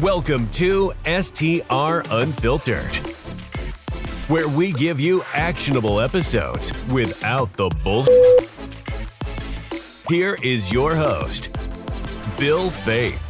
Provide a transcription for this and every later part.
Welcome to STR Unfiltered, where we give you actionable episodes without the bull. Here is your host, Bill Faeth.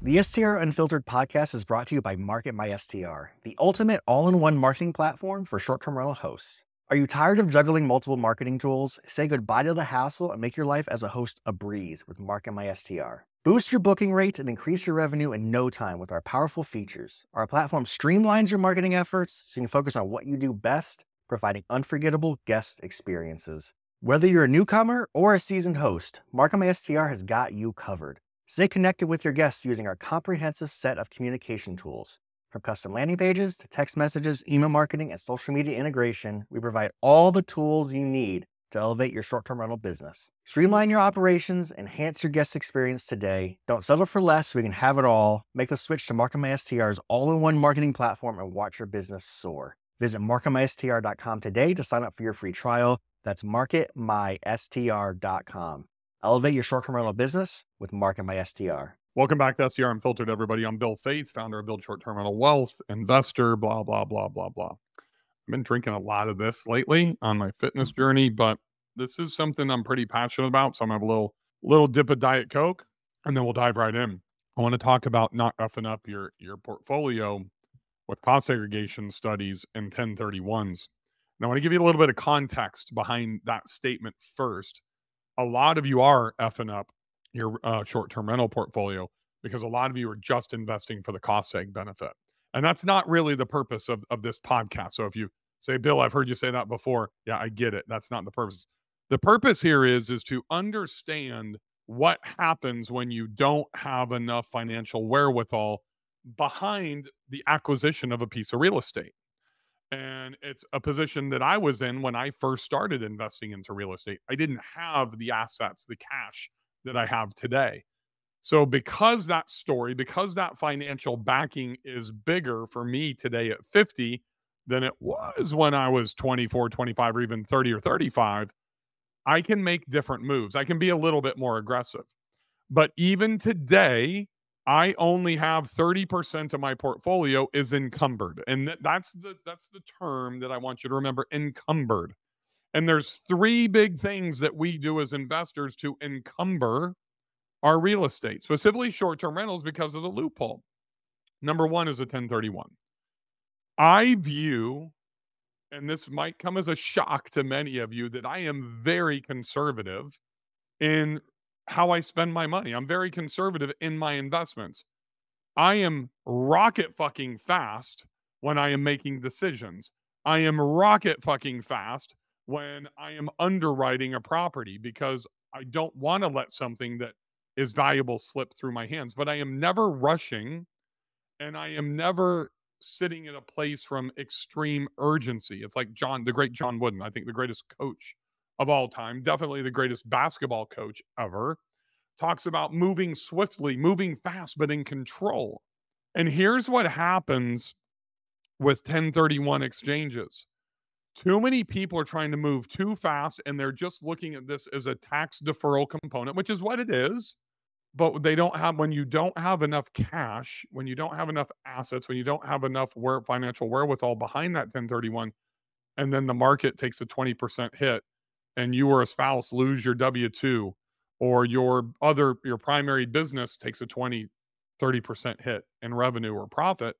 The STR Unfiltered podcast is brought to you by Market My STR, the ultimate all in one marketing platform for short term rental hosts. Are you tired of juggling multiple marketing tools? Say goodbye to the hassle and make your life as a host a breeze with Market My STR. Boost your booking rates and increase your revenue in no time with our powerful features. Our platform streamlines your marketing efforts so you can focus on what you do best, providing unforgettable guest experiences. Whether you're a newcomer or a seasoned host, Market My STR has got you covered. Stay connected with your guests using our comprehensive set of communication tools. From custom landing pages to text messages, email marketing, and social media integration, we provide all the tools you need to elevate your short term rental business. Hmm. Streamline your operations, enhance your guest experience today. Don't settle for less so we can have it all. Make the switch to MarketMySTR's all in one marketing platform and watch your business soar. Visit marketmystr.com today to sign up for your free trial. That's marketmystr.com. Elevate your short term rental business with MarketMySTR. Welcome back to STR Unfiltered, everybody. I'm Bill Faeth, founder of Build Short Term Rental Wealth, investor, blah, blah, blah, blah, blah. I've been drinking a lot of this lately on my fitness Mm-hmm. journey, but this is something I'm pretty passionate about. So I'm gonna have a little little dip of Diet Coke, and then we'll dive right in. I want to talk about not effing up your your portfolio with cost segregation studies and 1031s. Now I want to give you a little bit of context behind that statement first. A lot of you are effing up your uh, short-term rental portfolio because a lot of you are just investing for the cost seg benefit. And that's not really the purpose of, of this podcast. So if you say, Bill, I've heard you say that before. Yeah, I get it. That's not the purpose. The purpose here is is to understand what happens when you don't have enough financial wherewithal behind the acquisition of a piece of real estate. And it's a position that I was in when I first started investing into real estate. I didn't have the assets, the cash that I have today. So, because that story, because that financial backing is bigger for me today at 50 than it was when I was 24, 25, or even 30 or 35, I can make different moves. I can be a little bit more aggressive. But even today, I only have 30% of my portfolio is encumbered. And th- that's the that's the term that I want you to remember, encumbered. And there's three big things that we do as investors to encumber our real estate, specifically short-term rentals because of the loophole. Number 1 is a 1031. I view and this might come as a shock to many of you that I am very conservative in how I spend my money. I'm very conservative in my investments. I am rocket fucking fast when I am making decisions. I am rocket fucking fast when I am underwriting a property because I don't want to let something that is valuable slip through my hands, but I am never rushing and I am never sitting in a place from extreme urgency. It's like John, the great John Wooden, I think the greatest coach of all time, definitely the greatest basketball coach ever, talks about moving swiftly, moving fast, but in control. And here's what happens with 1031 exchanges. Too many people are trying to move too fast and they're just looking at this as a tax deferral component, which is what it is but they don't have when you don't have enough cash when you don't have enough assets when you don't have enough where financial wherewithal behind that 1031 and then the market takes a 20% hit and you or a spouse lose your w2 or your other your primary business takes a 20 30% hit in revenue or profit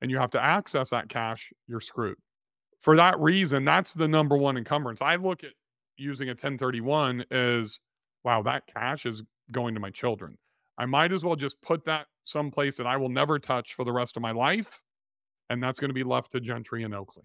and you have to access that cash you're screwed for that reason that's the number one encumbrance i look at using a 1031 as wow that cash is going to my children. I might as well just put that someplace that I will never touch for the rest of my life. And that's going to be left to Gentry and Oakley.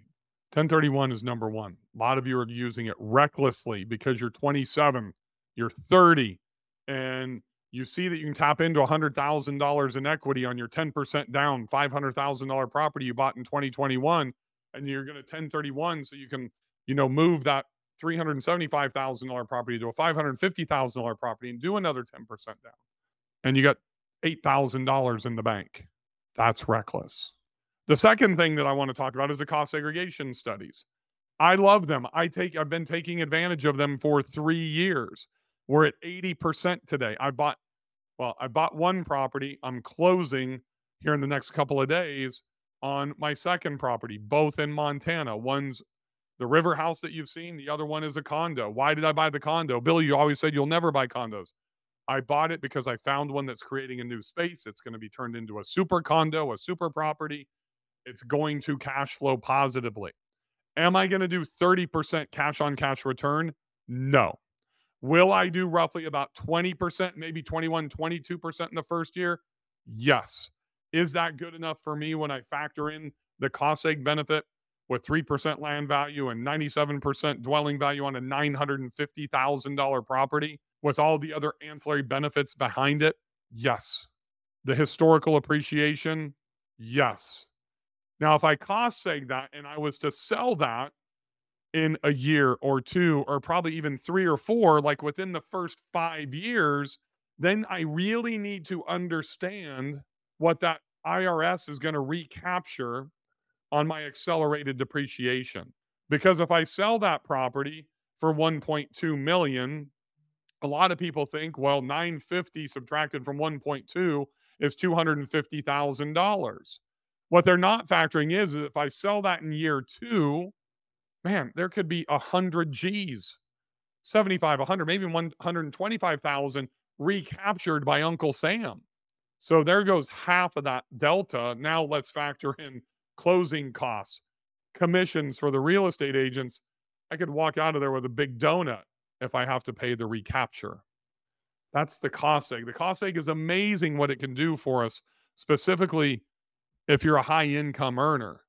1031 is number one. A lot of you are using it recklessly because you're 27, you're 30, and you see that you can tap into $100,000 in equity on your 10% down, $500,000 property you bought in 2021, and you're going to 1031 so you can, you know, move that $375,000 property to a $550,000 property and do another 10% down. And you got $8,000 in the bank. That's reckless. The second thing that I want to talk about is the cost segregation studies. I love them. I take I've been taking advantage of them for 3 years. We're at 80% today. I bought well, I bought one property. I'm closing here in the next couple of days on my second property, both in Montana. One's the river house that you've seen, the other one is a condo. Why did I buy the condo? Billy, you always said you'll never buy condos. I bought it because I found one that's creating a new space. It's going to be turned into a super condo, a super property. It's going to cash flow positively. Am I going to do 30% cash on cash return? No. Will I do roughly about 20%, maybe 21, 22% in the first year? Yes. Is that good enough for me when I factor in the cost seg benefit with 3% land value and 97% dwelling value on a $950,000 property with all the other ancillary benefits behind it? Yes. The historical appreciation? Yes. Now, if I cost seg that and I was to sell that in a year or two, or probably even three or four, like within the first five years, then I really need to understand what that IRS is going to recapture on my accelerated depreciation. Because if I sell that property for 1.2 million, a lot of people think, well, 950 subtracted from 1.2 is $250,000. What they're not factoring is, is if I sell that in year two, man, there could be 100 G's, 75, 100, maybe 125,000 recaptured by Uncle Sam. So there goes half of that delta. Now let's factor in closing costs, commissions for the real estate agents. I could walk out of there with a big donut if I have to pay the recapture. That's the cost seg. The cost seg is amazing what it can do for us, specifically if you're a high income earner.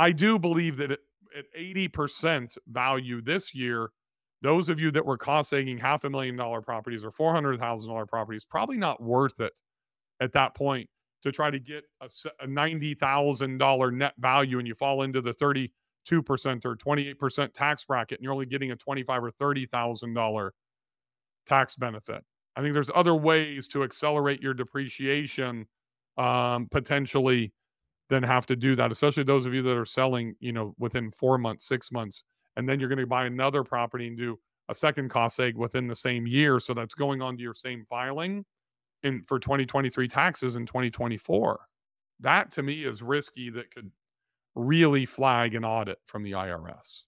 I do believe that at 80% value this year, those of you that were cost segging half a million dollar properties or $400,000 properties, probably not worth it at that point to try to get a, a $90,000 net value and you fall into the 32% or 28% tax bracket and you're only getting a 25 or $30,000 tax benefit. I think there's other ways to accelerate your depreciation um, potentially than have to do that, especially those of you that are selling, you know, within four months, six months, and then you're going to buy another property and do a second cost seg within the same year. So that's going on to your same filing in for 2023 taxes in 2024. That to me is risky that could really flag an audit from the IRS.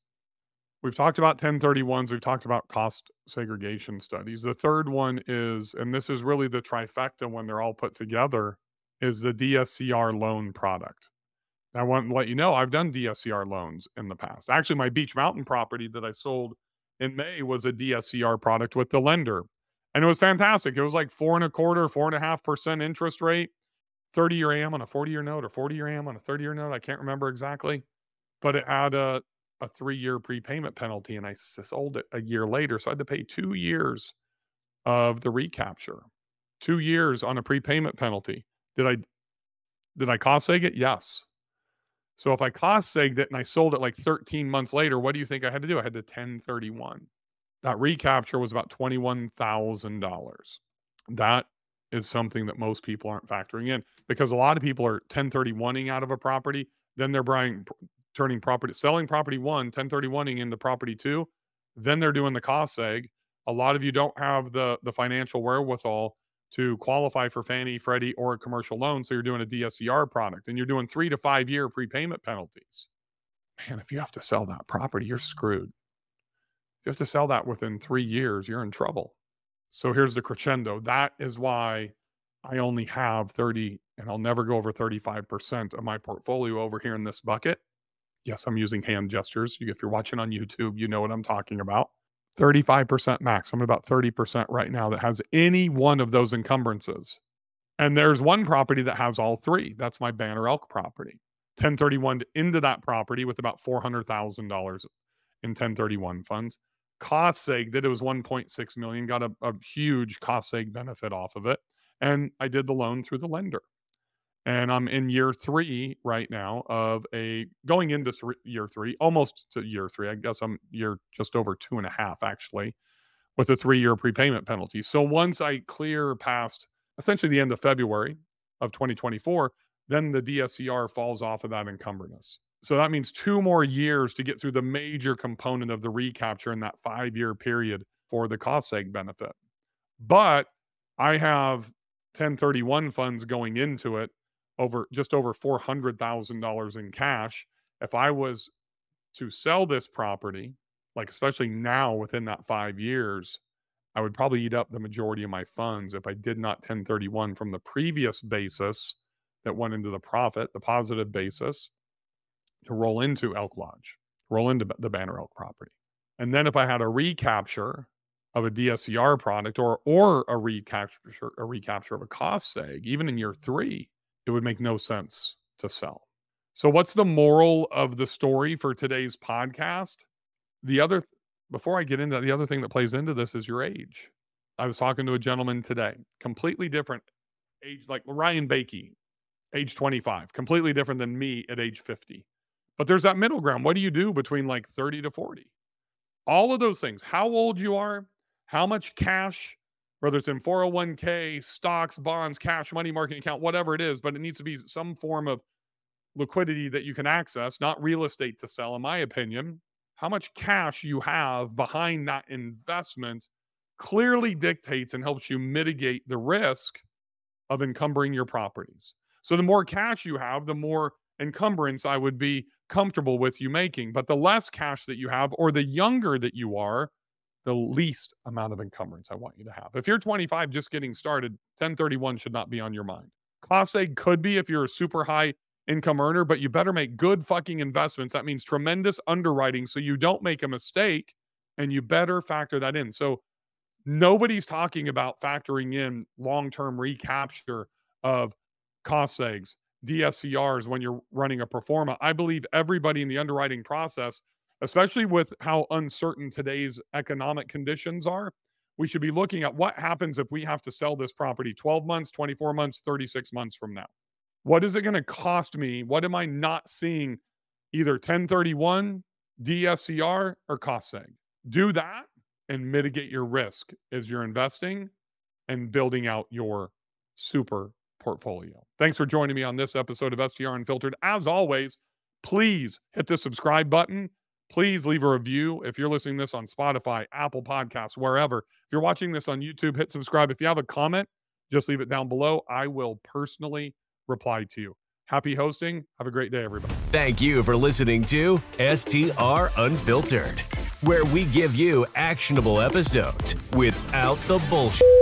We've talked about 1031s, we've talked about cost segregation studies. The third one is, and this is really the trifecta when they're all put together, is the DSCR loan product. I want to let you know I've done DSCR loans in the past. Actually, my Beach Mountain property that I sold in May was a DSCR product with the lender. And it was fantastic. It was like four and a quarter, four and a half percent interest rate, 30 year AM on a 40 year note or 40 year AM on a 30 year note. I can't remember exactly, but it had a, a three year prepayment penalty. And I sold it a year later. So I had to pay two years of the recapture, two years on a prepayment penalty. Did I did I cost seg it? Yes. So if I cost segged it and I sold it like 13 months later, what do you think I had to do? I had to 1031. That recapture was about $21,000. That is something that most people aren't factoring in because a lot of people are 1031ing out of a property, then they're buying turning property selling property 1, 1031ing into property 2, then they're doing the cost seg. A lot of you don't have the the financial wherewithal to qualify for Fannie, Freddie, or a commercial loan. So you're doing a DSCR product and you're doing three to five year prepayment penalties. Man, if you have to sell that property, you're screwed. You have to sell that within three years, you're in trouble. So here's the crescendo. That is why I only have 30, and I'll never go over 35% of my portfolio over here in this bucket. Yes, I'm using hand gestures. If you're watching on YouTube, you know what I'm talking about. 35% max. I'm about 30% right now that has any one of those encumbrances. And there's one property that has all three. That's my Banner Elk property. 1031 into that property with about $400,000 in 1031 funds. Cost seg that it was 1.6 million, got a, a huge cost seg benefit off of it. And I did the loan through the lender and I'm in year three right now of a going into year three, almost to year three. I guess I'm year just over two and a half actually, with a three year prepayment penalty. So once I clear past essentially the end of February of 2024, then the DSCR falls off of that encumberness. So that means two more years to get through the major component of the recapture in that five year period for the cost seg benefit. But I have 1031 funds going into it over just over $400,000 in cash. If I was to sell this property, like especially now within that five years, I would probably eat up the majority of my funds if I did not 1031 from the previous basis that went into the profit, the positive basis, to roll into Elk Lodge, roll into the Banner Elk property. And then if I had a recapture of a DSCR product or or a recapture a recapture of a cost seg, even in year three, it would make no sense to sell. So what's the moral of the story for today's podcast? The other before I get into that, the other thing that plays into this is your age. I was talking to a gentleman today, completely different age, like Ryan Bakey, age 25, completely different than me at age 50. But there's that middle ground. What do you do between like 30 to 40? All of those things, how old you are, how much cash, whether it's in 401k, stocks, bonds, cash, money market account, whatever it is, but it needs to be some form of liquidity that you can access, not real estate to sell, in my opinion. How much cash you have behind that investment clearly dictates and helps you mitigate the risk of encumbering your properties. So the more cash you have, the more encumbrance I would be comfortable with you making. But the less cash that you have, or the younger that you are, the least amount of encumbrance I want you to have. If you're 25 just getting started, 1031 should not be on your mind. Cost seg could be if you're a super high income earner, but you better make good fucking investments. That means tremendous underwriting so you don't make a mistake and you better factor that in. So nobody's talking about factoring in long-term recapture of cost segs, DSCRs when you're running a pro forma. I believe everybody in the underwriting process, especially with how uncertain today's economic conditions are, we should be looking at what happens if we have to sell this property 12 months, 24 months, 36 months from now. What is it going to cost me? What am I not seeing either 1031, DSCR, or cost seg? Do that and mitigate your risk as you're investing and building out your super portfolio. Thanks for joining me on this episode of STR Unfiltered. As always, please hit the subscribe button. Please leave a review. If you're listening this on Spotify, Apple Podcasts, wherever. If you're watching this on YouTube, hit subscribe. If you have a comment, just leave it down below. I will personally reply to you. Happy hosting. Have a great day, everybody. Thank you for listening to STR Unfiltered, where we give you actionable episodes without the bullshit.